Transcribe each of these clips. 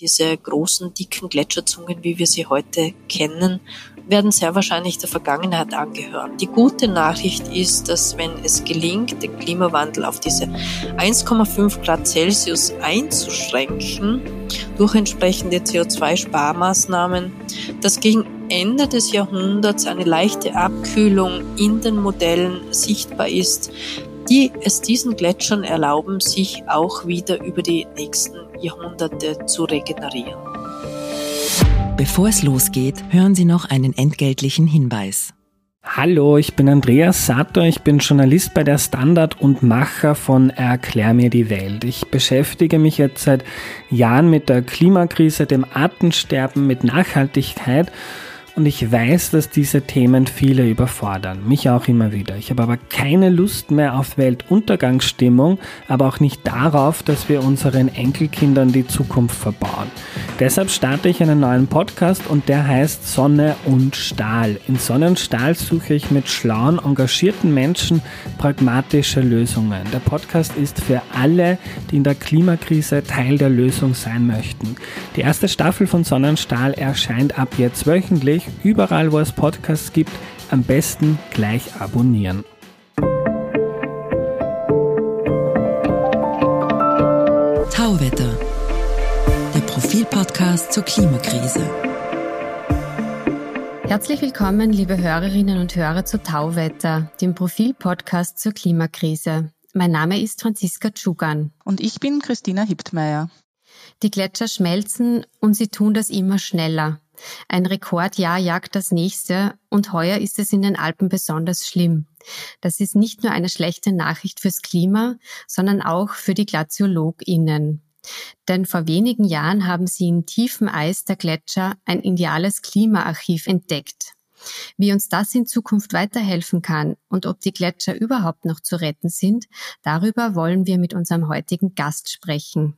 Diese großen, dicken Gletscherzungen, wie wir sie heute kennen, werden sehr wahrscheinlich der Vergangenheit angehören. Die gute Nachricht ist, dass wenn es gelingt, den Klimawandel auf diese 1,5 Grad Celsius einzuschränken, durch entsprechende CO2-Sparmaßnahmen, dass gegen Ende des Jahrhunderts eine leichte Abkühlung in den Modellen sichtbar ist, die es diesen Gletschern erlauben, sich auch wieder über die nächsten Jahrhunderte zu regenerieren. Bevor es losgeht, hören Sie noch einen entgeltlichen Hinweis. Hallo, ich bin Andreas Sator, ich bin Journalist bei der Standard und Macher von Erklär mir die Welt. Ich beschäftige mich jetzt seit Jahren mit der Klimakrise, dem Artensterben, mit Nachhaltigkeit und ich weiß, dass diese Themen viele überfordern, mich auch immer wieder. Ich habe aber keine Lust mehr auf Weltuntergangsstimmung, aber auch nicht darauf, dass wir unseren Enkelkindern die Zukunft verbauen. Deshalb starte ich einen neuen Podcast und der heißt Sonne und Stahl. In Sonne und Stahl suche ich mit schlauen, engagierten Menschen pragmatische Lösungen. Der Podcast ist für alle, die in der Klimakrise Teil der Lösung sein möchten. Die erste Staffel von Sonnenstahl erscheint ab jetzt wöchentlich überall, wo es Podcasts gibt, am besten gleich abonnieren. Tauwetter, der Profilpodcast zur Klimakrise. Herzlich willkommen, liebe Hörerinnen und Hörer zu Tauwetter, dem Profilpodcast zur Klimakrise. Mein Name ist Franziska Tschugan. Und ich bin Christina Hiptmeier. Die Gletscher schmelzen und sie tun das immer schneller. Ein Rekordjahr jagt das nächste und heuer ist es in den Alpen besonders schlimm. Das ist nicht nur eine schlechte Nachricht fürs Klima, sondern auch für die GlaziologInnen. Denn vor wenigen Jahren haben sie in tiefem Eis der Gletscher ein ideales Klimaarchiv entdeckt. Wie uns das in Zukunft weiterhelfen kann und ob die Gletscher überhaupt noch zu retten sind, darüber wollen wir mit unserem heutigen Gast sprechen.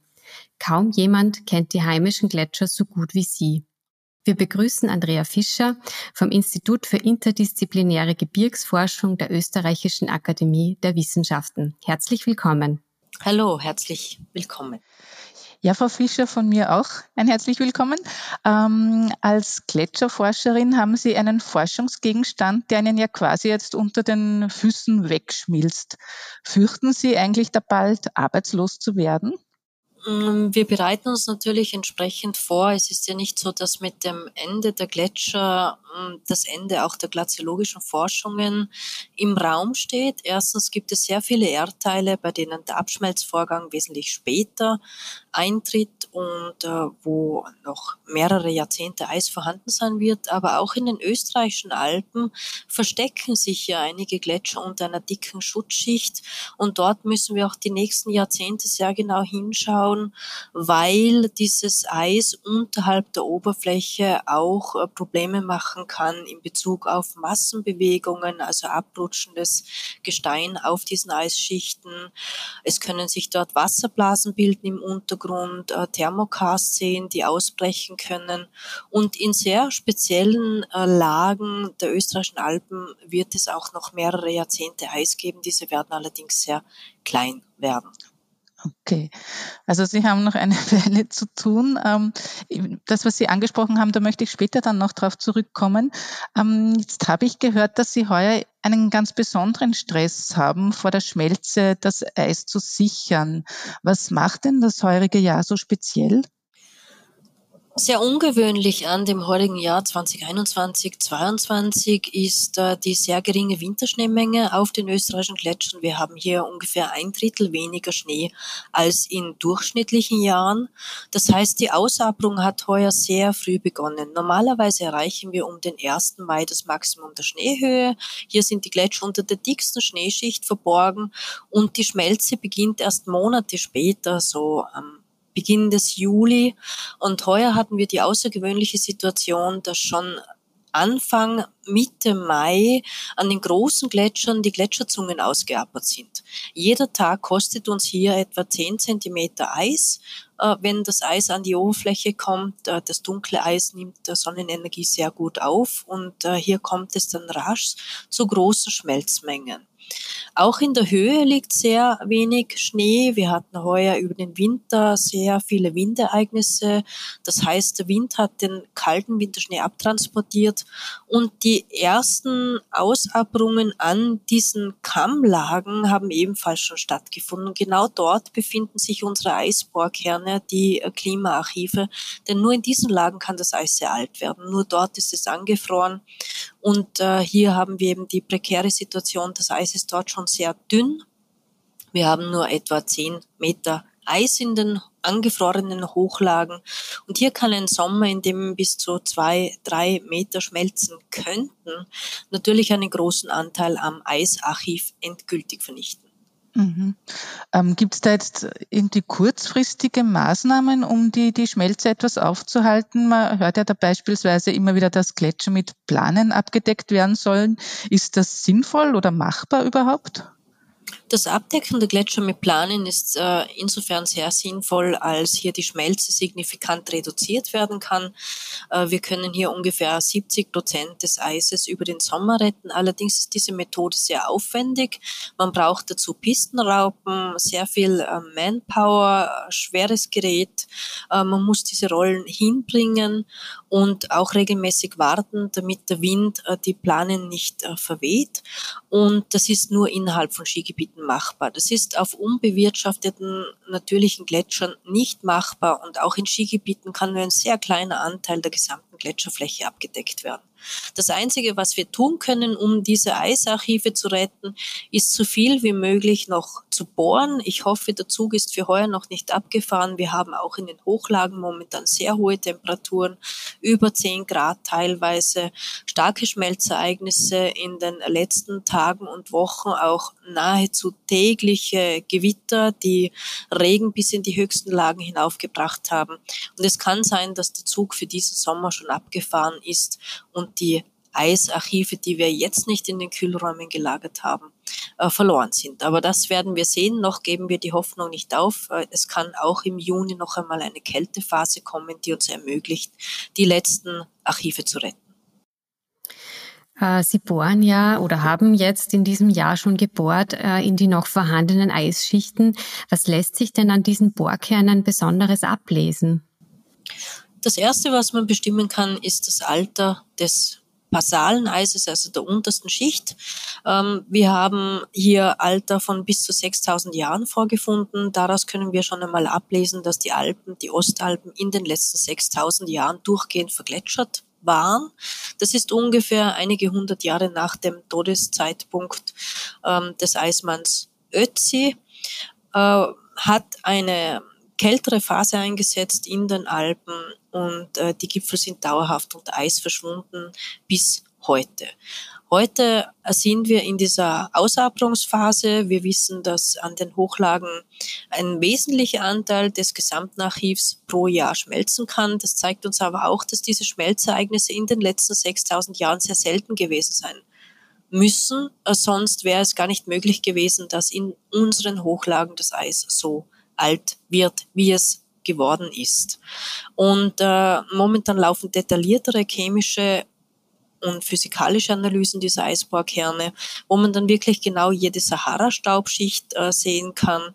Kaum jemand kennt die heimischen Gletscher so gut wie sie. Wir begrüßen Andrea Fischer vom Institut für interdisziplinäre Gebirgsforschung der Österreichischen Akademie der Wissenschaften. Herzlich willkommen. Hallo, herzlich willkommen. Ja, Frau Fischer, von mir auch ein herzlich willkommen. Ähm, als Gletscherforscherin haben Sie einen Forschungsgegenstand, der Ihnen ja quasi jetzt unter den Füßen wegschmilzt. Fürchten Sie eigentlich da bald arbeitslos zu werden? Mm, wir bereiten uns natürlich entsprechend vor. Es ist ja nicht so, dass mit dem Ende der Gletscher mm, das Ende auch der glaziologischen Forschungen im Raum steht. Erstens gibt es sehr viele Erdteile, bei denen der Abschmelzvorgang wesentlich später eintritt und äh, wo noch mehrere Jahrzehnte Eis vorhanden sein wird. Aber auch in den österreichischen Alpen verstecken sich ja einige Gletscher unter einer dicken Schutzschicht und dort müssen wir auch die nächsten Jahrzehnte sehr genau hinschauen, weil dieses Eis unterhalb der Oberfläche auch äh, Probleme machen kann in Bezug auf Massenbewegungen, also abrutschendes Gestein auf diesen Eisschichten. Es können sich dort Wasserblasen bilden im Untergrund, äh, Thermokarst sehen, die ausbrechen können. Und in sehr speziellen äh, Lagen der österreichischen Alpen wird es auch noch mehrere Jahrzehnte Eis geben. Diese werden allerdings sehr klein werden. Okay, also Sie haben noch eine Weile zu tun. Ähm, das, was Sie angesprochen haben, da möchte ich später dann noch drauf zurückkommen. Ähm, jetzt habe ich gehört, dass Sie heuer einen ganz besonderen Stress haben, vor der Schmelze das Eis zu sichern. Was macht denn das heurige Jahr so speziell? Sehr ungewöhnlich an dem heurigen Jahr 2021, 2022 ist äh, die sehr geringe Winterschneemenge auf den österreichischen Gletschern. Wir haben hier ungefähr ein Drittel weniger Schnee als in durchschnittlichen Jahren. Das heißt, die Ausabrung hat heuer sehr früh begonnen. Normalerweise erreichen wir um den 1. Mai das Maximum der Schneehöhe. Hier sind die Gletscher unter der dicksten Schneeschicht verborgen und die Schmelze beginnt erst Monate später, so am Beginn des Juli. Und heuer hatten wir die außergewöhnliche Situation, dass schon Anfang Mitte Mai an den großen Gletschern die Gletscherzungen ausgeappert sind. Jeder Tag kostet uns hier etwa 10 Zentimeter Eis. Äh, wenn das Eis an die Oberfläche kommt, äh, das dunkle Eis nimmt Sonnenenergie sehr gut auf und äh, hier kommt es dann rasch zu großen Schmelzmengen. Auch in der Höhe liegt sehr wenig Schnee. Wir hatten heuer über den Winter sehr viele Windereignisse. Das heißt, der Wind hat den kalten Winterschnee abtransportiert und die ersten Ausabrungen an diesen Kammlagen haben ebenfalls schon stattgefunden. genau dort befinden sich unsere Eisbohrkerne, die Klimaarchive, denn nur in diesen Lagen kann das Eis sehr alt werden. Nur dort ist es angefroren und äh, hier haben wir eben die prekäre Situation, das Eis ist dort schon sehr dünn. Wir haben nur etwa zehn Meter Eis in den angefrorenen Hochlagen. Und hier kann ein Sommer, in dem bis zu zwei, drei Meter schmelzen könnten, natürlich einen großen Anteil am Eisarchiv endgültig vernichten. Mhm. Ähm, Gibt es da jetzt irgendwie kurzfristige Maßnahmen, um die, die Schmelze etwas aufzuhalten? Man hört ja da beispielsweise immer wieder, dass Gletscher mit Planen abgedeckt werden sollen. Ist das sinnvoll oder machbar überhaupt? Das Abdecken der Gletscher mit Planen ist äh, insofern sehr sinnvoll, als hier die Schmelze signifikant reduziert werden kann. Äh, wir können hier ungefähr 70 Prozent des Eises über den Sommer retten. Allerdings ist diese Methode sehr aufwendig. Man braucht dazu Pistenraupen, sehr viel äh, Manpower, schweres Gerät. Äh, man muss diese Rollen hinbringen und auch regelmäßig warten, damit der Wind äh, die Planen nicht äh, verweht. Und das ist nur innerhalb von Skigebieten machbar. Das ist auf unbewirtschafteten natürlichen Gletschern nicht machbar und auch in Skigebieten kann nur ein sehr kleiner Anteil der gesamten Gletscherfläche abgedeckt werden. Das Einzige, was wir tun können, um diese Eisarchive zu retten, ist so viel wie möglich noch zu bohren. Ich hoffe, der Zug ist für heuer noch nicht abgefahren. Wir haben auch in den Hochlagen momentan sehr hohe Temperaturen, über 10 Grad teilweise, starke Schmelzereignisse in den letzten Tagen und Wochen, auch nahezu tägliche Gewitter, die Regen bis in die höchsten Lagen hinaufgebracht haben. Und es kann sein, dass der Zug für diesen Sommer schon abgefahren ist und die Eisarchive, die wir jetzt nicht in den Kühlräumen gelagert haben, äh, verloren sind. Aber das werden wir sehen. Noch geben wir die Hoffnung nicht auf. Äh, es kann auch im Juni noch einmal eine Kältephase kommen, die uns ermöglicht, die letzten Archive zu retten. Äh, Sie bohren ja oder haben jetzt in diesem Jahr schon gebohrt äh, in die noch vorhandenen Eisschichten. Was lässt sich denn an diesen Bohrkernen Besonderes ablesen? Das erste, was man bestimmen kann, ist das Alter des basalen Eises, also der untersten Schicht. Ähm, wir haben hier Alter von bis zu 6000 Jahren vorgefunden. Daraus können wir schon einmal ablesen, dass die Alpen, die Ostalpen in den letzten 6000 Jahren durchgehend vergletschert waren. Das ist ungefähr einige hundert Jahre nach dem Todeszeitpunkt ähm, des Eismanns Ötzi. Äh, hat eine kältere Phase eingesetzt in den Alpen und äh, die Gipfel sind dauerhaft unter Eis verschwunden bis heute. Heute sind wir in dieser Ausabrungsphase. Wir wissen, dass an den Hochlagen ein wesentlicher Anteil des gesamten Archivs pro Jahr schmelzen kann. Das zeigt uns aber auch, dass diese Schmelzereignisse in den letzten 6000 Jahren sehr selten gewesen sein müssen. Sonst wäre es gar nicht möglich gewesen, dass in unseren Hochlagen das Eis so alt wird, wie es geworden ist. Und äh, momentan laufen detailliertere chemische und physikalische Analysen dieser Eisbohrkerne, wo man dann wirklich genau jede Sahara-Staubschicht äh, sehen kann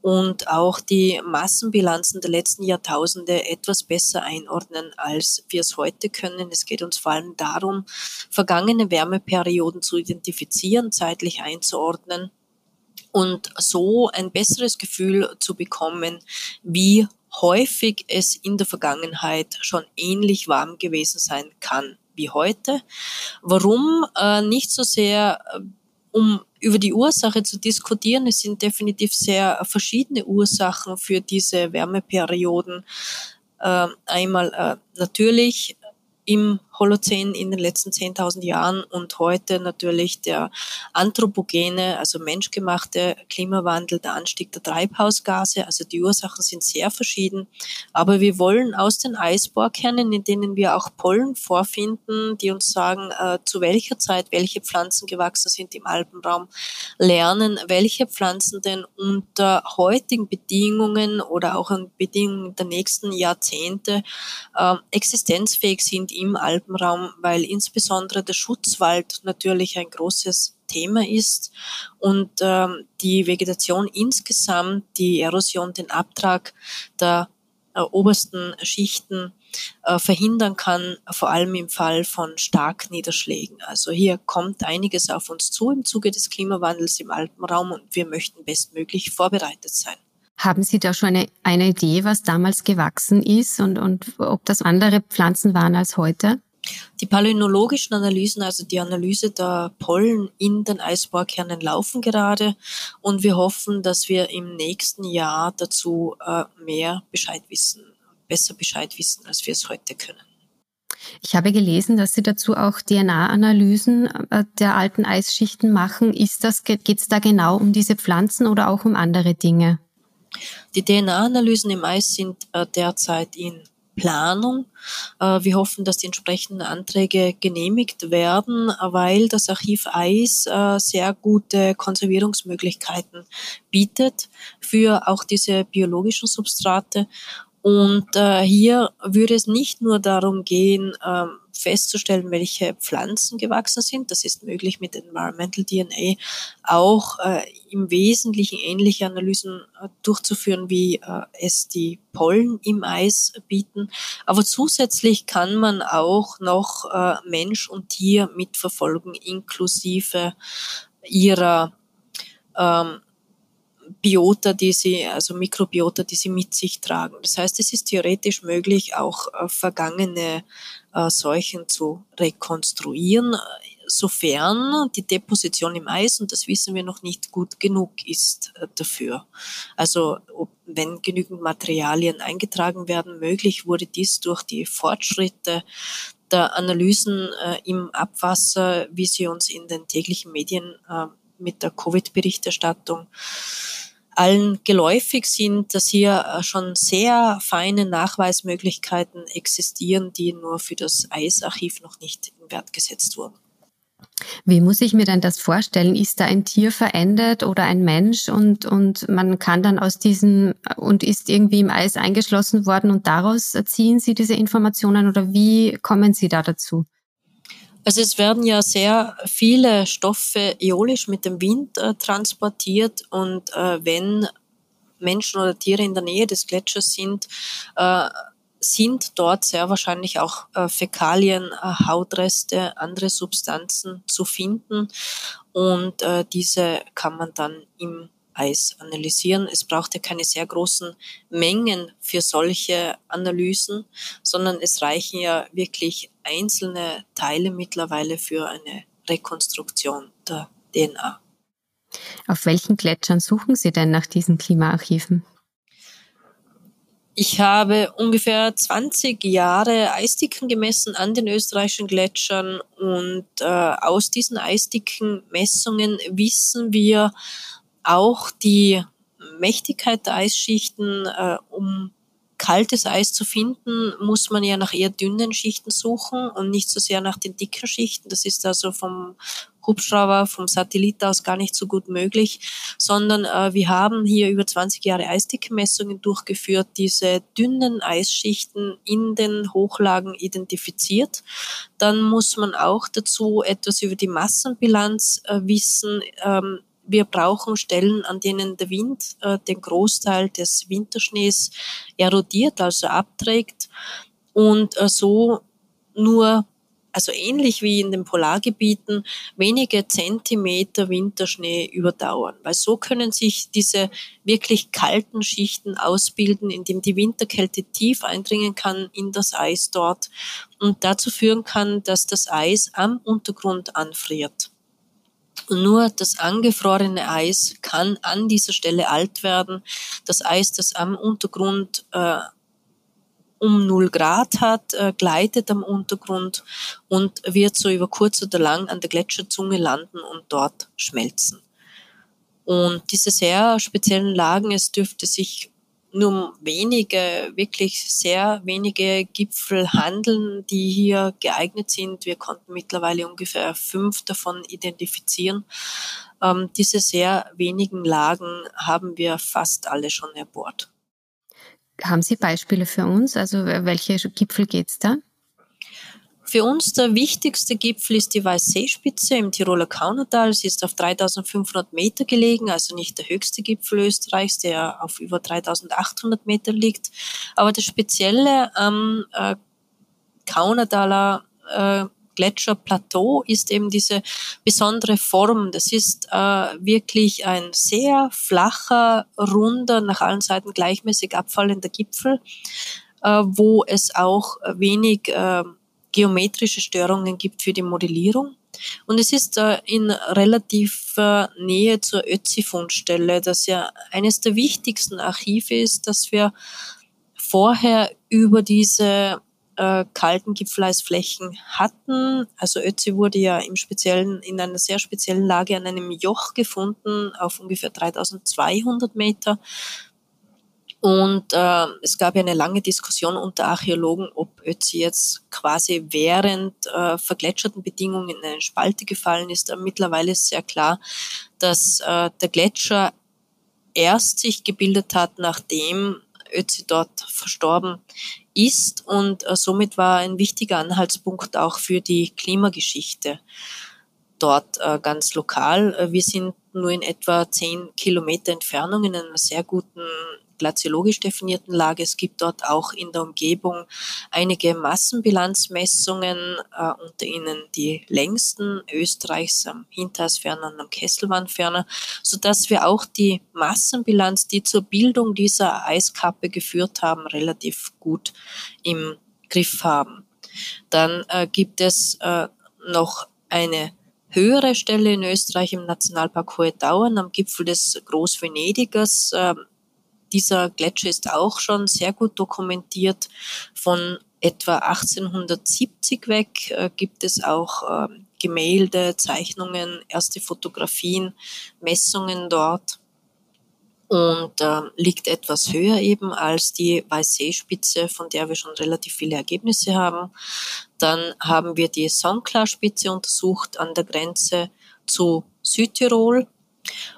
und auch die Massenbilanzen der letzten Jahrtausende etwas besser einordnen, als wir es heute können. Es geht uns vor allem darum, vergangene Wärmeperioden zu identifizieren, zeitlich einzuordnen und so ein besseres Gefühl zu bekommen, wie häufig es in der Vergangenheit schon ähnlich warm gewesen sein kann wie heute. Warum? Äh, nicht so sehr, äh, um über die Ursache zu diskutieren. Es sind definitiv sehr verschiedene Ursachen für diese Wärmeperioden. Äh, einmal äh, natürlich im Holozän in den letzten 10.000 Jahren und heute natürlich der anthropogene, also menschgemachte Klimawandel, der Anstieg der Treibhausgase. Also die Ursachen sind sehr verschieden. Aber wir wollen aus den Eisbohrkernen, in denen wir auch Pollen vorfinden, die uns sagen, äh, zu welcher Zeit welche Pflanzen gewachsen sind im Alpenraum, lernen, welche Pflanzen denn unter heutigen Bedingungen oder auch in Bedingungen der nächsten Jahrzehnte äh, existenzfähig sind im Alpenraum, weil insbesondere der Schutzwald natürlich ein großes Thema ist und ähm, die Vegetation insgesamt, die Erosion, den Abtrag der äh, obersten Schichten äh, verhindern kann, vor allem im Fall von Starkniederschlägen. Also hier kommt einiges auf uns zu im Zuge des Klimawandels im Alpenraum und wir möchten bestmöglich vorbereitet sein. Haben Sie da schon eine, eine Idee, was damals gewachsen ist und, und ob das andere Pflanzen waren als heute? Die palynologischen Analysen, also die Analyse der Pollen in den Eisbohrkernen laufen gerade und wir hoffen, dass wir im nächsten Jahr dazu äh, mehr Bescheid wissen, besser Bescheid wissen, als wir es heute können. Ich habe gelesen, dass Sie dazu auch DNA-Analysen äh, der alten Eisschichten machen. Ist das, geht es da genau um diese Pflanzen oder auch um andere Dinge? Die DNA-Analysen im Eis sind äh, derzeit in Planung. Äh, wir hoffen, dass die entsprechenden Anträge genehmigt werden, weil das Archiv Eis äh, sehr gute Konservierungsmöglichkeiten bietet für auch diese biologischen Substrate. Und äh, hier würde es nicht nur darum gehen, ähm, festzustellen, welche Pflanzen gewachsen sind. Das ist möglich mit Environmental DNA auch äh, im Wesentlichen ähnliche Analysen äh, durchzuführen, wie äh, es die Pollen im Eis bieten. Aber zusätzlich kann man auch noch äh, Mensch und Tier mitverfolgen, inklusive ihrer ähm, Biota, die sie, also Mikrobiota, die sie mit sich tragen. Das heißt, es ist theoretisch möglich, auch äh, vergangene äh, Seuchen zu rekonstruieren, sofern die Deposition im Eis, und das wissen wir noch nicht gut genug ist äh, dafür. Also ob, wenn genügend Materialien eingetragen werden, möglich wurde dies durch die Fortschritte der Analysen äh, im Abwasser, wie sie uns in den täglichen Medien äh, mit der Covid-Berichterstattung allen geläufig sind, dass hier äh, schon sehr feine Nachweismöglichkeiten existieren, die nur für das Eisarchiv noch nicht in Wert gesetzt wurden. Wie muss ich mir denn das vorstellen? Ist da ein Tier verendet oder ein Mensch und, und man kann dann aus diesem und ist irgendwie im Eis eingeschlossen worden und daraus ziehen Sie diese Informationen oder wie kommen Sie da dazu? Also es werden ja sehr viele Stoffe äolisch mit dem Wind äh, transportiert und äh, wenn Menschen oder Tiere in der Nähe des Gletschers sind, äh, sind dort sehr wahrscheinlich auch äh, Fäkalien, äh, Hautreste, andere Substanzen zu finden. Und äh, diese kann man dann im Eis analysieren. Es braucht ja keine sehr großen Mengen für solche Analysen, sondern es reichen ja wirklich einzelne Teile mittlerweile für eine Rekonstruktion der DNA. Auf welchen Gletschern suchen Sie denn nach diesen Klimaarchiven? Ich habe ungefähr 20 Jahre Eisdicken gemessen an den österreichischen Gletschern und äh, aus diesen Eisdickenmessungen wissen wir, auch die Mächtigkeit der Eisschichten, äh, um kaltes Eis zu finden, muss man ja nach eher dünnen Schichten suchen und nicht so sehr nach den dicken Schichten. Das ist also vom Hubschrauber, vom Satellit aus gar nicht so gut möglich, sondern äh, wir haben hier über 20 Jahre Eisdickenmessungen durchgeführt, diese dünnen Eisschichten in den Hochlagen identifiziert. Dann muss man auch dazu etwas über die Massenbilanz äh, wissen. Ähm, wir brauchen Stellen, an denen der Wind äh, den Großteil des Winterschnees erodiert, also abträgt und äh, so nur also ähnlich wie in den Polargebieten, wenige Zentimeter Winterschnee überdauern. Weil so können sich diese wirklich kalten Schichten ausbilden, indem die Winterkälte tief eindringen kann in das Eis dort und dazu führen kann, dass das Eis am Untergrund anfriert. Nur das angefrorene Eis kann an dieser Stelle alt werden. Das Eis, das am Untergrund äh, um 0 Grad hat, äh, gleitet am Untergrund und wird so über kurz oder lang an der Gletscherzunge landen und dort schmelzen. Und diese sehr speziellen Lagen, es dürfte sich nur wenige, wirklich sehr wenige Gipfel handeln, die hier geeignet sind. Wir konnten mittlerweile ungefähr fünf davon identifizieren. Ähm, diese sehr wenigen Lagen haben wir fast alle schon erbohrt. Haben Sie Beispiele für uns? Also welche Gipfel geht's da? Für uns der wichtigste Gipfel ist die Weißseespitze im Tiroler Kaunertal. Sie ist auf 3500 Meter gelegen, also nicht der höchste Gipfel Österreichs, der auf über 3800 Meter liegt. Aber das Spezielle am äh, Kaunertaler äh, Gletscherplateau ist eben diese besondere Form. Das ist äh, wirklich ein sehr flacher, runder, nach allen Seiten gleichmäßig abfallender Gipfel, äh, wo es auch wenig äh, geometrische Störungen gibt für die Modellierung. Und es ist äh, in relativer Nähe zur Ötzi-Fundstelle, das ja eines der wichtigsten Archive ist, dass wir vorher über diese äh, kalten Gipfeleisflächen hatten. Also Ötzi wurde ja im speziellen, in einer sehr speziellen Lage an einem Joch gefunden auf ungefähr 3200 Meter. Und äh, es gab ja eine lange Diskussion unter Archäologen, ob Ötzi jetzt quasi während äh, vergletscherten Bedingungen in eine Spalte gefallen ist. Aber mittlerweile ist sehr klar, dass äh, der Gletscher erst sich gebildet hat, nachdem Ötzi dort verstorben ist. Und äh, somit war ein wichtiger Anhaltspunkt auch für die Klimageschichte dort äh, ganz lokal. Äh, wir sind nur in etwa zehn Kilometer Entfernung in einer sehr guten glaziologisch definierten Lage. Es gibt dort auch in der Umgebung einige Massenbilanzmessungen, äh, unter ihnen die längsten Österreichs am Hintersferner und am Kesselwandferner, so dass wir auch die Massenbilanz, die zur Bildung dieser Eiskappe geführt haben, relativ gut im Griff haben. Dann äh, gibt es äh, noch eine höhere Stelle in Österreich im Nationalpark Hohe Dauern am Gipfel des Großvenedigers, äh, dieser Gletscher ist auch schon sehr gut dokumentiert. Von etwa 1870 weg äh, gibt es auch äh, Gemälde, Zeichnungen, erste Fotografien, Messungen dort und äh, liegt etwas höher eben als die Weißseespitze, von der wir schon relativ viele Ergebnisse haben. Dann haben wir die Songklar-Spitze untersucht an der Grenze zu Südtirol.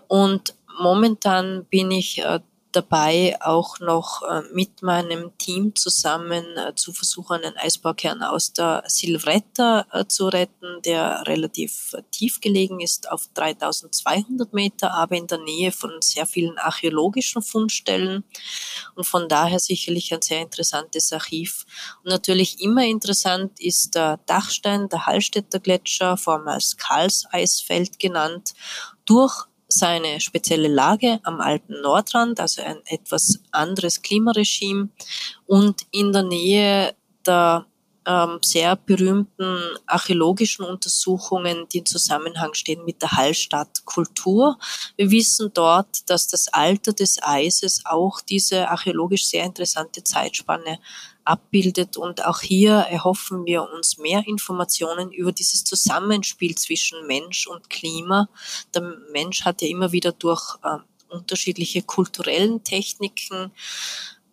Und momentan bin ich äh, dabei, auch noch äh, mit meinem Team zusammen äh, zu versuchen, einen Eisbaukern aus der Silvretta äh, zu retten, der relativ tief gelegen ist auf 3200 Meter, aber in der Nähe von sehr vielen archäologischen Fundstellen und von daher sicherlich ein sehr interessantes Archiv. Und natürlich immer interessant ist der Dachstein, der Hallstätter Gletscher, vormals Karlseisfeld genannt, durch seine spezielle Lage am alten Nordrand, also ein etwas anderes Klimaregime und in der Nähe der ähm, sehr berühmten archäologischen Untersuchungen, die in Zusammenhang stehen mit der Hallstattkultur. Wir wissen dort, dass das Alter des Eises auch diese archäologisch sehr interessante Zeitspanne abbildet. Und auch hier erhoffen wir uns mehr Informationen über dieses Zusammenspiel zwischen Mensch und Klima. Der Mensch hat ja immer wieder durch äh, unterschiedliche kulturellen Techniken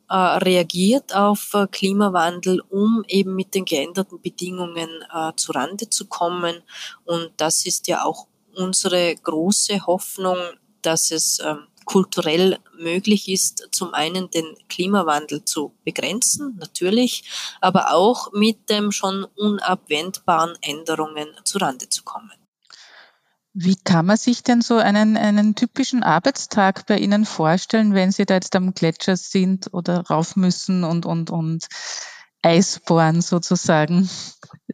äh, reagiert auf äh, Klimawandel, um eben mit den geänderten Bedingungen äh, zurande zu kommen. Und das ist ja auch unsere große Hoffnung, dass es ähm, kulturell möglich ist, zum einen den Klimawandel zu begrenzen, natürlich, aber auch mit dem schon unabwendbaren Änderungen zurande zu kommen. Wie kann man sich denn so einen, einen typischen Arbeitstag bei Ihnen vorstellen, wenn Sie da jetzt am Gletscher sind oder rauf müssen und, und, und Eis bohren sozusagen?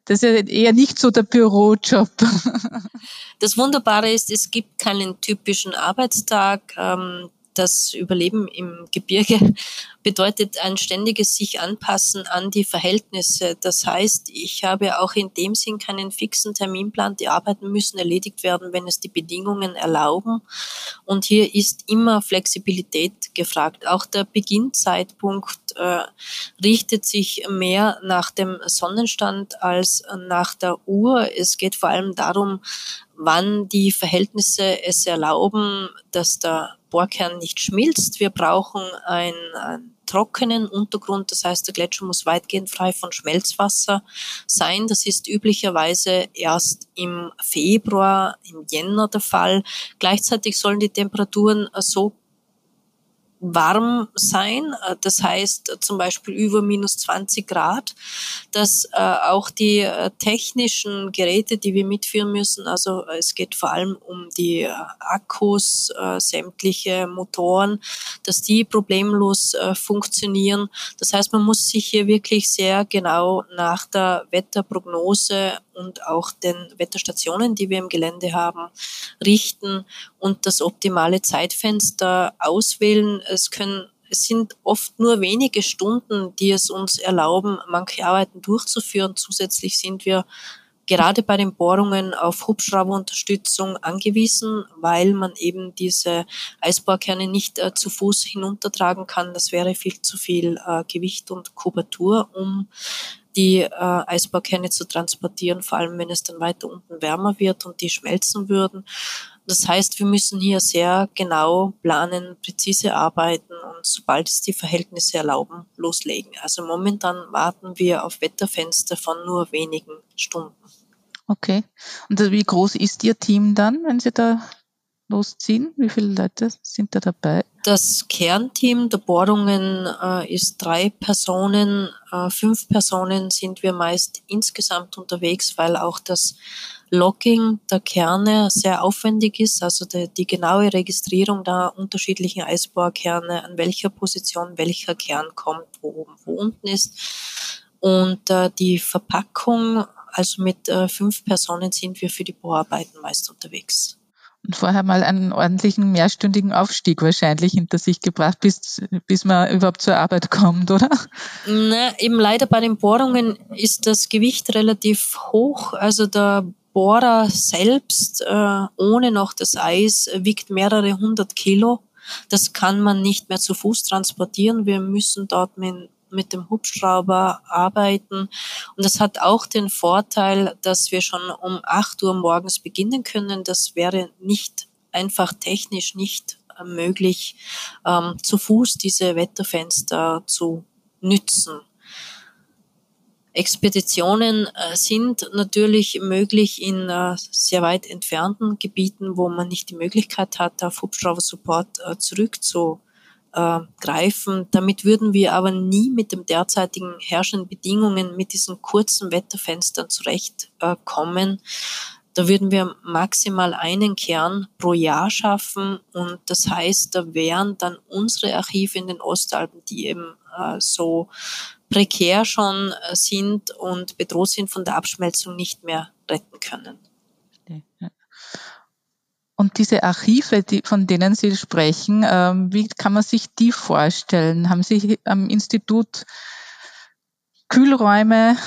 Das ist ja eher nicht so der Bürojob. Das Wunderbare ist, es gibt keinen typischen Arbeitstag. Das Überleben im Gebirge bedeutet ein ständiges sich anpassen an die Verhältnisse. Das heißt, ich habe auch in dem Sinn keinen fixen Terminplan. Die Arbeiten müssen erledigt werden, wenn es die Bedingungen erlauben. Und hier ist immer Flexibilität gefragt. Auch der Beginnzeitpunkt äh, richtet sich mehr nach dem Sonnenstand als nach der Uhr. Es geht vor allem darum, wann die Verhältnisse es erlauben, dass der Bohrkern nicht schmilzt. Wir brauchen einen, einen trockenen Untergrund, das heißt, der Gletscher muss weitgehend frei von Schmelzwasser sein. Das ist üblicherweise erst im Februar, im Jänner der Fall. Gleichzeitig sollen die Temperaturen so warm sein, äh, das heißt äh, zum Beispiel über minus 20 Grad, dass äh, auch die technischen Geräte, die wir mitführen müssen, also es geht vor allem um die Akkus, sämtliche Motoren, dass die problemlos funktionieren. Das heißt, man muss sich hier wirklich sehr genau nach der Wetterprognose und auch den Wetterstationen, die wir im Gelände haben, richten und das optimale Zeitfenster auswählen. Es können es sind oft nur wenige Stunden, die es uns erlauben, manche Arbeiten durchzuführen. Zusätzlich sind wir gerade bei den Bohrungen auf Hubschrauberunterstützung angewiesen, weil man eben diese Eisbohrkerne nicht äh, zu Fuß hinuntertragen kann. Das wäre viel zu viel äh, Gewicht und Kubatur, um die äh, Eisbohrkerne zu transportieren, vor allem wenn es dann weiter unten wärmer wird und die schmelzen würden. Das heißt, wir müssen hier sehr genau planen, präzise arbeiten und sobald es die Verhältnisse erlauben, loslegen. Also momentan warten wir auf Wetterfenster von nur wenigen Stunden. Okay. Und wie groß ist Ihr Team dann, wenn Sie da losziehen? Wie viele Leute sind da dabei? Das Kernteam der Bohrungen äh, ist drei Personen. Äh, fünf Personen sind wir meist insgesamt unterwegs, weil auch das Logging der Kerne sehr aufwendig ist, also die, die genaue Registrierung der unterschiedlichen Eisbohrkerne, an welcher Position welcher Kern kommt, wo oben, wo unten ist. Und äh, die Verpackung, also mit äh, fünf Personen sind wir für die Bohrarbeiten meist unterwegs und vorher mal einen ordentlichen mehrstündigen Aufstieg wahrscheinlich hinter sich gebracht, bis, bis man überhaupt zur Arbeit kommt, oder? Na, eben leider bei den Bohrungen ist das Gewicht relativ hoch. Also der Bohrer selbst, äh, ohne noch das Eis, wiegt mehrere hundert Kilo. Das kann man nicht mehr zu Fuß transportieren. Wir müssen dort mit mit dem Hubschrauber arbeiten. Und das hat auch den Vorteil, dass wir schon um 8 Uhr morgens beginnen können. Das wäre nicht einfach technisch nicht äh, möglich, ähm, zu Fuß diese Wetterfenster zu nützen. Expeditionen äh, sind natürlich möglich in äh, sehr weit entfernten Gebieten, wo man nicht die Möglichkeit hat, auf Hubschrauber-Support äh, zurückzu äh, greifen. Damit würden wir aber nie mit den derzeitigen herrschenden Bedingungen, mit diesen kurzen Wetterfenstern zurechtkommen. Da würden wir maximal einen Kern pro Jahr schaffen und das heißt, da wären dann unsere Archive in den Ostalpen, die eben äh, so prekär schon äh, sind und bedroht sind von der Abschmelzung, nicht mehr retten können. Und diese Archive, die, von denen Sie sprechen, ähm, wie kann man sich die vorstellen? Haben Sie am Institut Kühlräume,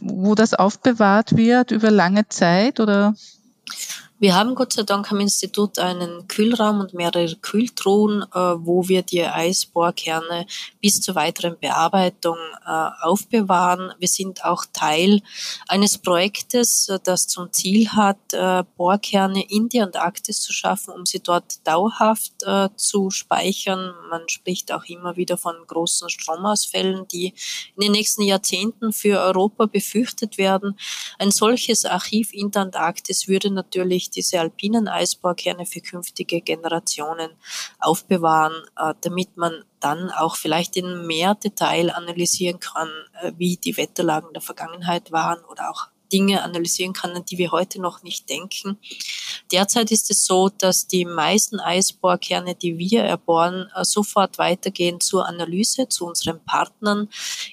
wo das aufbewahrt wird über lange Zeit oder? Wir haben Gott sei Dank am Institut einen Kühlraum und mehrere Kühltruhen, äh, wo wir die Eisbohrkerne bis zur weiteren Bearbeitung äh, aufbewahren. Wir sind auch Teil eines Projektes, äh, das zum Ziel hat, Bohrkerne in die Antarktis zu schaffen, um sie dort dauerhaft zu speichern. Man spricht auch immer wieder von großen Stromausfällen, die in den nächsten Jahrzehnten für Europa befürchtet werden. Ein solches Archiv in der Antarktis würde natürlich diese alpinen Eisbohrkerne für künftige Generationen aufbewahren, äh, damit man dann auch vielleicht in mehr Detail analysieren kann, äh, wie die Wetterlagen der Vergangenheit waren oder auch Dinge analysieren kann, an die wir heute noch nicht denken. Derzeit ist es so, dass die meisten Eisbohrkerne, die wir erbohren, äh, sofort weitergehen zur Analyse zu unseren Partnern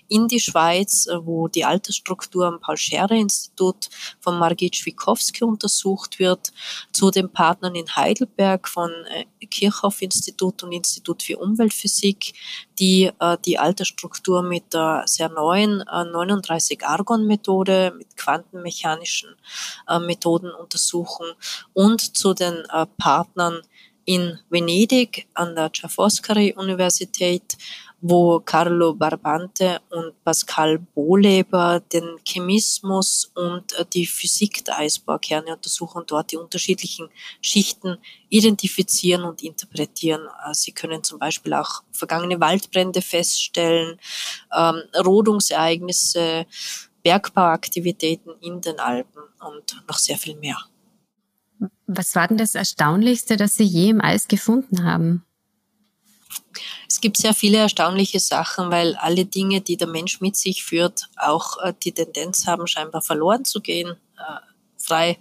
in die Schweiz, äh, wo die Altersstruktur am Paul-Scherrer-Institut von Margit Schwikowski untersucht wird, zu den Partnern in Heidelberg von äh, Kirchhoff-Institut und Institut für Umweltphysik, die die Altersstruktur mit der sehr neuen 39-Argon-Methode mit Quanten quantenmechanischen äh, Methoden untersuchen und zu den äh, Partnern in Venedig an der Ca' Foscari Universität, wo Carlo Barbante und Pascal Bohleber den Chemismus und äh, die Physik der Eisbohrkerne untersuchen, dort die unterschiedlichen Schichten identifizieren und interpretieren. Äh, sie können zum Beispiel auch vergangene Waldbrände feststellen, ähm, Rodungsereignisse, Bergbauaktivitäten in den Alpen und noch sehr viel mehr. Was war denn das Erstaunlichste, das Sie je im Eis gefunden haben? Es gibt sehr viele erstaunliche Sachen, weil alle Dinge, die der Mensch mit sich führt, auch äh, die Tendenz haben, scheinbar verloren zu gehen. Äh, frei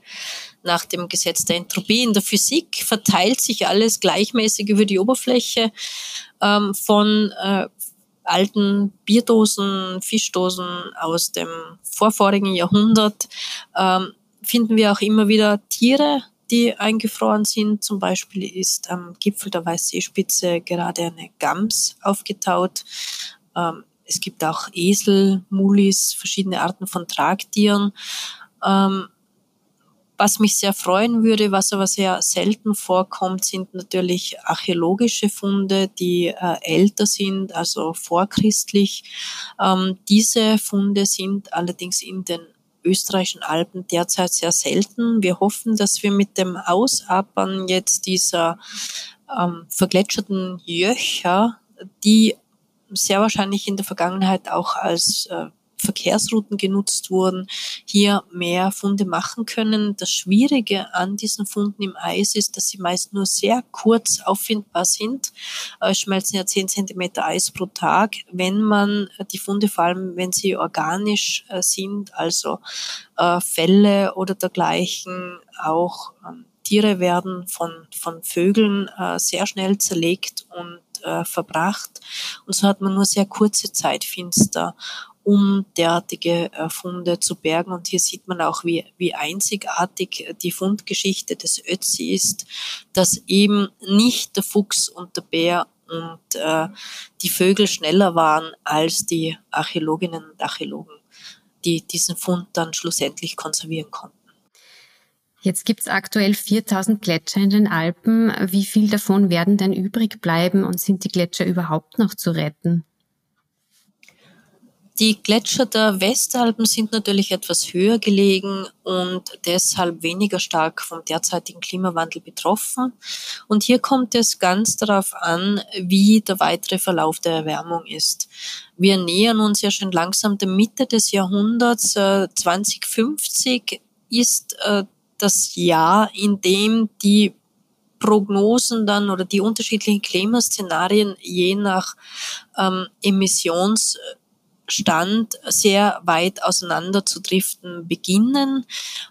nach dem Gesetz der Entropie. In der Physik verteilt sich alles gleichmäßig über die Oberfläche ähm, von äh, alten Bierdosen, Fischdosen aus dem vorvorigen Jahrhundert. Ähm, finden wir auch immer wieder Tiere, die eingefroren sind. Zum Beispiel ist am Gipfel der Weißseespitze gerade eine Gams aufgetaut. Ähm, es gibt auch Esel, Mulis, verschiedene Arten von Tragtieren. Ähm, was mich sehr freuen würde, was aber sehr selten vorkommt, sind natürlich archäologische Funde, die äh, älter sind, also vorchristlich. Ähm, diese Funde sind allerdings in den österreichischen Alpen derzeit sehr selten. Wir hoffen, dass wir mit dem Ausabern jetzt dieser ähm, vergletscherten Jöcher, die sehr wahrscheinlich in der Vergangenheit auch als äh, Verkehrsrouten genutzt wurden, hier mehr Funde machen können. Das Schwierige an diesen Funden im Eis ist, dass sie meist nur sehr kurz auffindbar sind. Es schmelzen ja 10 Zentimeter Eis pro Tag. Wenn man die Funde, vor allem wenn sie organisch äh, sind, also äh, Fälle oder dergleichen, auch ähm, Tiere werden von, von Vögeln äh, sehr schnell zerlegt und verbracht. Und so hat man nur sehr kurze Zeit finster um derartige äh, Funde zu bergen. Und hier sieht man auch, wie, wie einzigartig die Fundgeschichte des Ötzi ist, dass eben nicht der Fuchs und der Bär und äh, die Vögel schneller waren als die Archäologinnen und Archäologen, die diesen Fund dann schlussendlich konservieren konnten. Jetzt gibt es aktuell 4000 Gletscher in den Alpen. Wie viel davon werden denn übrig bleiben und sind die Gletscher überhaupt noch zu retten? Die Gletscher der Westalpen sind natürlich etwas höher gelegen und deshalb weniger stark vom derzeitigen Klimawandel betroffen. Und hier kommt es ganz darauf an, wie der weitere Verlauf der Erwärmung ist. Wir nähern uns ja schon langsam der Mitte des Jahrhunderts. 2050 äh, ist äh, das Jahr, in dem die Prognosen dann oder die unterschiedlichen Klimaszenarien je nach ähm, Emissions Stand sehr weit auseinander zu driften beginnen.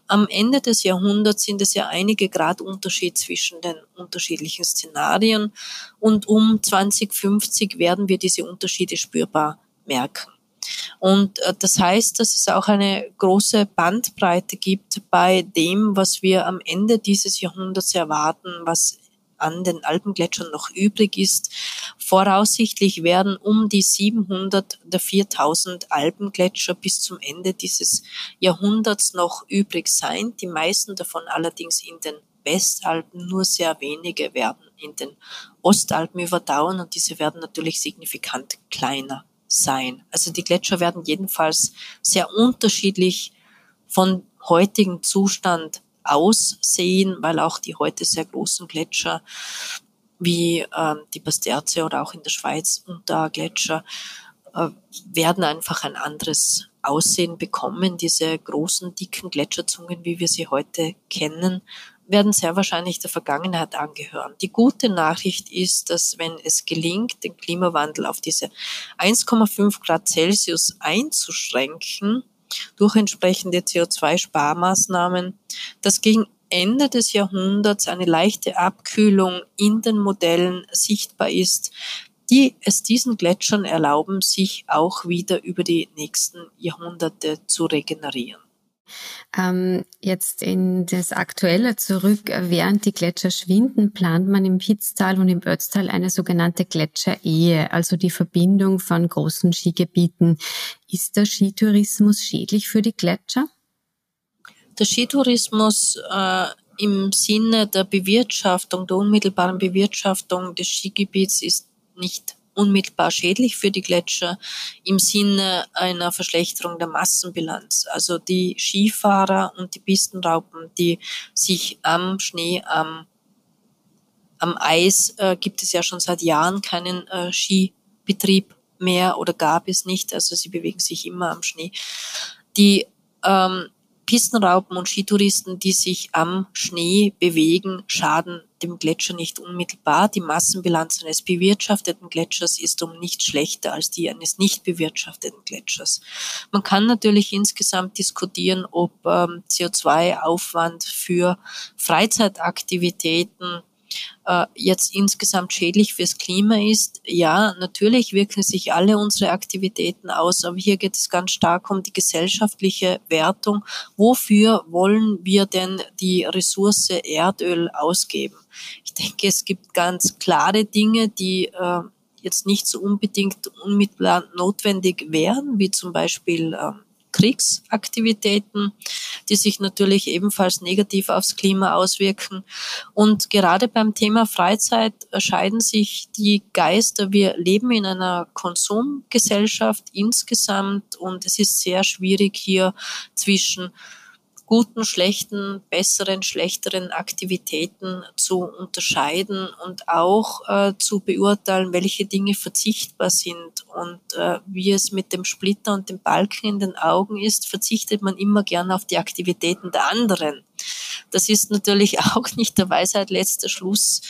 Am Ende des Jahrhunderts sind es ja einige Grad Unterschied zwischen den unterschiedlichen Szenarien und um 2050 werden wir diese Unterschiede spürbar merken. Und äh, das heißt, dass es auch eine große Bandbreite gibt bei dem, was wir am Ende dieses Jahrhunderts erwarten, was an den Alpengletschern noch übrig ist. Voraussichtlich werden um die 700 der 4000 Alpengletscher bis zum Ende dieses Jahrhunderts noch übrig sein. Die meisten davon allerdings in den Westalpen, nur sehr wenige werden in den Ostalpen überdauern und diese werden natürlich signifikant kleiner sein. Also die Gletscher werden jedenfalls sehr unterschiedlich von heutigen Zustand aussehen, weil auch die heute sehr großen Gletscher wie ähm, die Basterze oder auch in der Schweiz Untergletscher äh, werden einfach ein anderes Aussehen bekommen. Diese großen, dicken Gletscherzungen, wie wir sie heute kennen, werden sehr wahrscheinlich der Vergangenheit angehören. Die gute Nachricht ist, dass wenn es gelingt, den Klimawandel auf diese 1,5 Grad Celsius einzuschränken, durch entsprechende CO2-Sparmaßnahmen, dass gegen Ende des Jahrhunderts eine leichte Abkühlung in den Modellen sichtbar ist, die es diesen Gletschern erlauben, sich auch wieder über die nächsten Jahrhunderte zu regenerieren. Ähm, jetzt in das Aktuelle zurück, während die Gletscher schwinden, plant man im Pitztal und im Ötztal eine sogenannte Gletscherehe, also die Verbindung von großen Skigebieten. Ist der Skitourismus schädlich für die Gletscher? Der Skitourismus äh, im Sinne der Bewirtschaftung, der unmittelbaren Bewirtschaftung des Skigebiets ist nicht unmittelbar schädlich für die Gletscher im Sinne einer Verschlechterung der Massenbilanz. Also die Skifahrer und die Pistenraupen, die sich am Schnee, am, am Eis, äh, gibt es ja schon seit Jahren keinen äh, Skibetrieb mehr oder gab es nicht. Also sie bewegen sich immer am Schnee. Die ähm, Pistenraupen und Skitouristen, die sich am Schnee bewegen, schaden dem Gletscher nicht unmittelbar. Die Massenbilanz eines bewirtschafteten Gletschers ist um nicht schlechter als die eines nicht bewirtschafteten Gletschers. Man kann natürlich insgesamt diskutieren, ob ähm, CO2-Aufwand für Freizeitaktivitäten äh, jetzt insgesamt schädlich fürs Klima ist. Ja, natürlich wirken sich alle unsere Aktivitäten aus, aber hier geht es ganz stark um die gesellschaftliche Wertung. Wofür wollen wir denn die Ressource Erdöl ausgeben? Ich denke, es gibt ganz klare Dinge, die äh, jetzt nicht so unbedingt unmittelbar notwendig wären, wie zum Beispiel äh, Kriegsaktivitäten, die sich natürlich ebenfalls negativ aufs Klima auswirken. Und gerade beim Thema Freizeit scheiden sich die Geister. Wir leben in einer Konsumgesellschaft insgesamt und es ist sehr schwierig hier zwischen guten, schlechten, besseren, schlechteren Aktivitäten zu unterscheiden und auch äh, zu beurteilen, welche Dinge verzichtbar sind. Und äh, wie es mit dem Splitter und dem Balken in den Augen ist, verzichtet man immer gern auf die Aktivitäten der anderen. Das ist natürlich auch nicht der Weisheit letzter Schluss.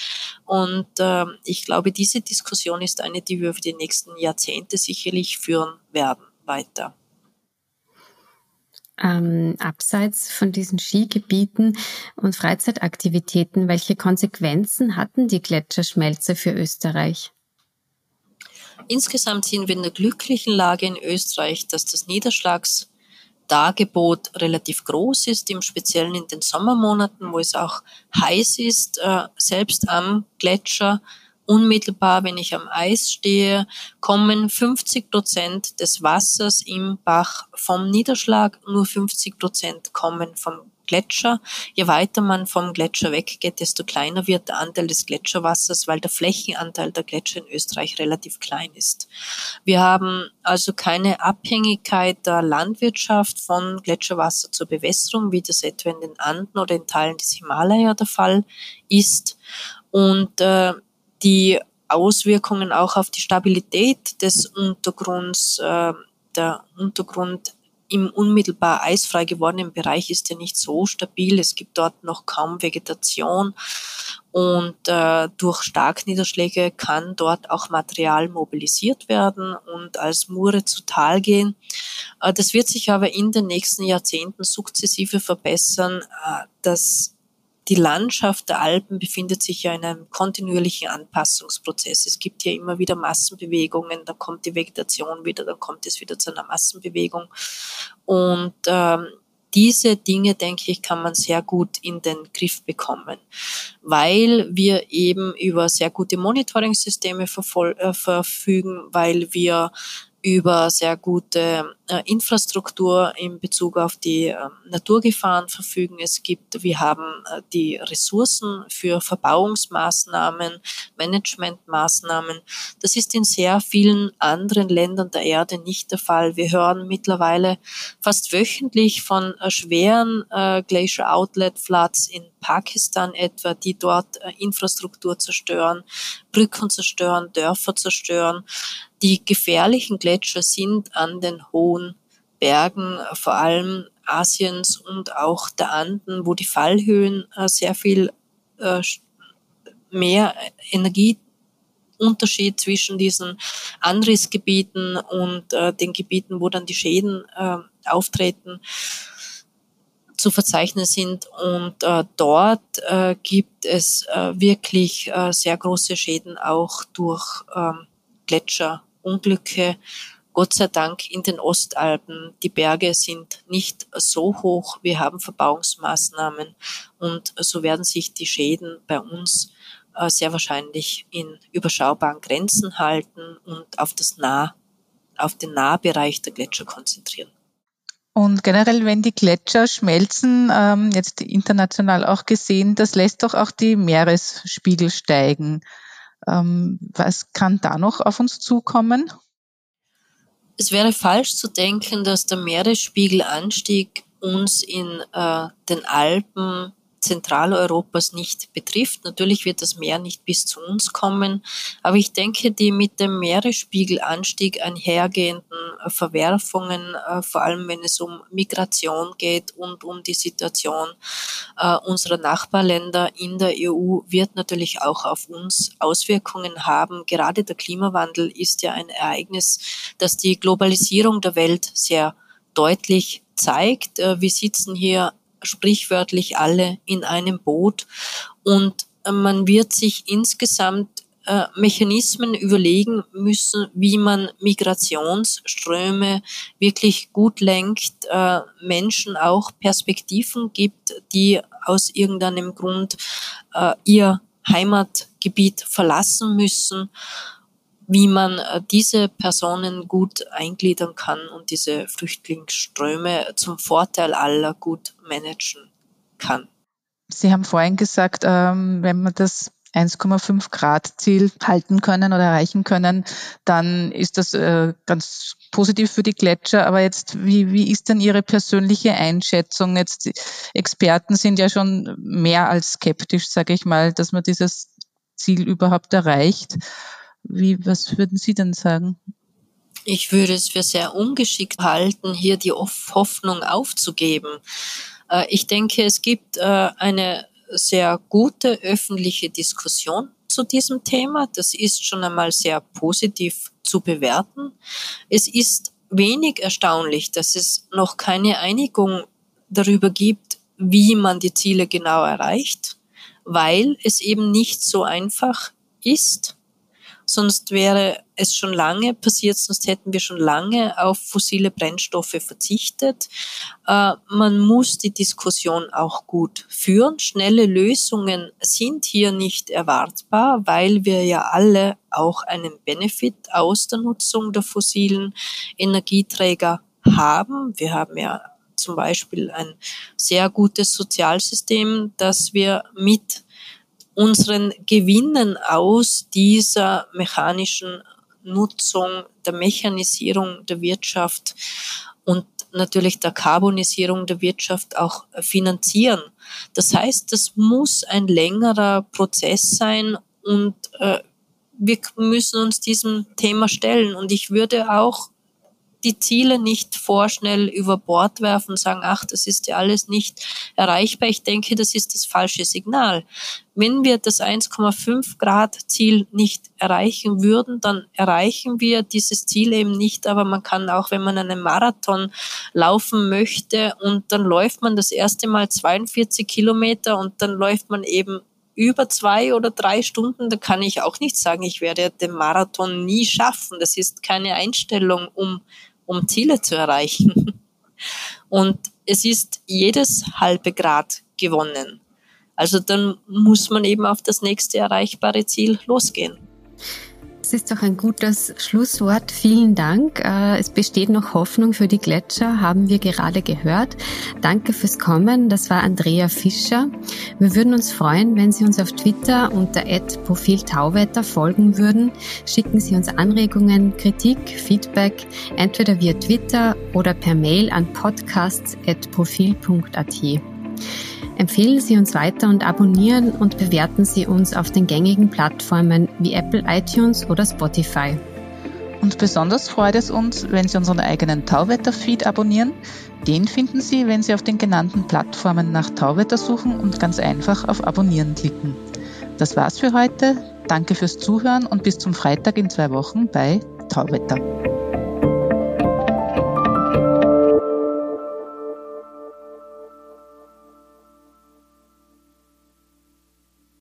Und äh, ich glaube, diese Diskussion ist eine, die wir für die nächsten Jahrzehnte sicherlich führen werden weiter ähm, abseits von diesen Skigebieten und Freizeitaktivitäten, welche Konsequenzen hatten die Gletscherschmelze für Österreich? Insgesamt sind wir in der glücklichen Lage in Österreich, dass das Niederschlagsdargebot relativ groß ist, im Speziellen in den Sommermonaten, wo es auch heiß ist. Äh, selbst am Gletscher unmittelbar, wenn ich am Eis stehe, kommen 50 Prozent des Wassers im Bach vom Niederschlag, nur 50 Prozent kommen vom Gletscher. Je weiter man vom Gletscher weggeht, desto kleiner wird der Anteil des Gletscherwassers, weil der Flächenanteil der Gletscher in Österreich relativ klein ist. Wir haben also keine Abhängigkeit der Landwirtschaft von Gletscherwasser zur Bewässerung, wie das etwa in den Anden oder in Teilen des Himalaya der Fall ist. Und äh, die Auswirkungen auch auf die Stabilität des Untergrunds. Äh, der Untergrund im unmittelbar eisfrei gewordenen Bereich ist ja nicht so stabil. Es gibt dort noch kaum Vegetation und äh, durch Starkniederschläge kann dort auch Material mobilisiert werden und als Mure zu Tal gehen. Äh, das wird sich aber in den nächsten Jahrzehnten sukzessive verbessern. Äh, das die Landschaft der Alpen befindet sich ja in einem kontinuierlichen Anpassungsprozess. Es gibt hier immer wieder Massenbewegungen, da kommt die Vegetation wieder, dann kommt es wieder zu einer Massenbewegung. Und ähm, diese Dinge, denke ich, kann man sehr gut in den Griff bekommen, weil wir eben über sehr gute Monitoring-Systeme äh, verfügen, weil wir über sehr gute äh, Infrastruktur in Bezug auf die äh, Naturgefahren verfügen. Es gibt, wir haben äh, die Ressourcen für Verbauungsmaßnahmen, Managementmaßnahmen. Das ist in sehr vielen anderen Ländern der Erde nicht der Fall. Wir hören mittlerweile fast wöchentlich von äh, schweren äh, Glacier Outlet Floods in Pakistan etwa, die dort äh, Infrastruktur zerstören, Brücken zerstören, Dörfer zerstören. Die gefährlichen Gletscher sind an den hohen Bergen, vor allem Asiens und auch der Anden, wo die Fallhöhen äh, sehr viel äh, mehr Energieunterschied zwischen diesen Anrissgebieten und äh, den Gebieten, wo dann die Schäden äh, auftreten, zu verzeichnen sind. Und äh, dort äh, gibt es äh, wirklich äh, sehr große Schäden auch durch ähm, Gletscherunglücke. Gott sei Dank in den Ostalpen. Die Berge sind nicht so hoch. Wir haben Verbauungsmaßnahmen und so werden sich die Schäden bei uns äh, sehr wahrscheinlich in überschaubaren Grenzen halten und auf das Nah, auf den Nahbereich der Gletscher konzentrieren. Und generell, wenn die Gletscher schmelzen, ähm, jetzt international auch gesehen, das lässt doch auch die Meeresspiegel steigen. Ähm, was kann da noch auf uns zukommen? Es wäre falsch zu denken, dass der Meeresspiegelanstieg uns in äh, den Alpen Zentraleuropas nicht betrifft. Natürlich wird das Meer nicht bis zu uns kommen, aber ich denke, die mit dem Meeresspiegelanstieg einhergehenden Verwerfungen, äh, vor allem wenn es um Migration geht und um die Situation äh, unserer Nachbarländer in der EU, wird natürlich auch auf uns Auswirkungen haben. Gerade der Klimawandel ist ja ein Ereignis, das die Globalisierung der Welt sehr deutlich zeigt. Äh, wir sitzen hier sprichwörtlich alle in einem Boot. Und äh, man wird sich insgesamt äh, Mechanismen überlegen müssen, wie man Migrationsströme wirklich gut lenkt, äh, Menschen auch Perspektiven gibt, die aus irgendeinem Grund ihr Heimatgebiet verlassen müssen wie man äh, diese Personen gut eingliedern kann und diese Flüchtlingsströme zum Vorteil aller gut managen kann. Sie haben vorhin gesagt, ähm, wenn man das 1,5 Grad Ziel halten können oder erreichen können, dann ist das äh, ganz positiv für die Gletscher. Aber jetzt, wie, wie ist denn Ihre persönliche Einschätzung? Jetzt Experten sind ja schon mehr als skeptisch, sage ich mal, dass man dieses Ziel überhaupt erreicht. Wie, was würden Sie denn sagen? Ich würde es für sehr ungeschickt halten, hier die Hoffnung aufzugeben. Äh, ich denke, es gibt äh, eine sehr gute öffentliche Diskussion zu diesem Thema. Das ist schon einmal sehr positiv zu bewerten. Es ist wenig erstaunlich, dass es noch keine Einigung darüber gibt, wie man die Ziele genau erreicht, weil es eben nicht so einfach ist sonst wäre es schon lange passiert, sonst hätten wir schon lange auf fossile Brennstoffe verzichtet. Äh, man muss die Diskussion auch gut führen. Schnelle Lösungen sind hier nicht erwartbar, weil wir ja alle auch einen Benefit aus der Nutzung der fossilen Energieträger haben. Wir haben ja zum Beispiel ein sehr gutes Sozialsystem, das wir mit unseren Gewinnen aus dieser mechanischen Nutzung, der Mechanisierung der Wirtschaft und natürlich der Karbonisierung der Wirtschaft auch finanzieren. Das heißt, das muss ein längerer Prozess sein und äh, wir müssen uns diesem Thema stellen. Und ich würde auch die Ziele nicht vorschnell über Bord werfen und sagen, ach, das ist ja alles nicht erreichbar. Ich denke, das ist das falsche Signal. Wenn wir das 1,5 Grad Ziel nicht erreichen würden, dann erreichen wir dieses Ziel eben nicht. Aber man kann auch, wenn man einen Marathon laufen möchte und dann läuft man das erste Mal 42 Kilometer und dann läuft man eben über zwei oder drei Stunden, da kann ich auch nicht sagen, ich werde den Marathon nie schaffen. Das ist keine Einstellung, um, um Ziele zu erreichen. Und es ist jedes halbe Grad gewonnen. Also dann muss man eben auf das nächste erreichbare Ziel losgehen. Das ist doch ein gutes Schlusswort. Vielen Dank. Äh, es besteht noch Hoffnung für die Gletscher, haben wir gerade gehört. Danke fürs Kommen. Das war Andrea Fischer. Wir würden uns freuen, wenn Sie uns auf Twitter unter Profil Tauwetter folgen würden. Schicken Sie uns Anregungen, Kritik, Feedback, entweder via Twitter oder per Mail an podcasts.profil.at. Empfehlen Sie uns weiter und abonnieren und bewerten Sie uns auf den gängigen Plattformen wie Apple iTunes oder Spotify. Und besonders freut es uns, wenn Sie unseren eigenen Tauwetter-Feed abonnieren. Den finden Sie, wenn Sie auf den genannten Plattformen nach Tauwetter suchen und ganz einfach auf Abonnieren klicken. Das war's für heute. Danke fürs Zuhören und bis zum Freitag in zwei Wochen bei Tauwetter.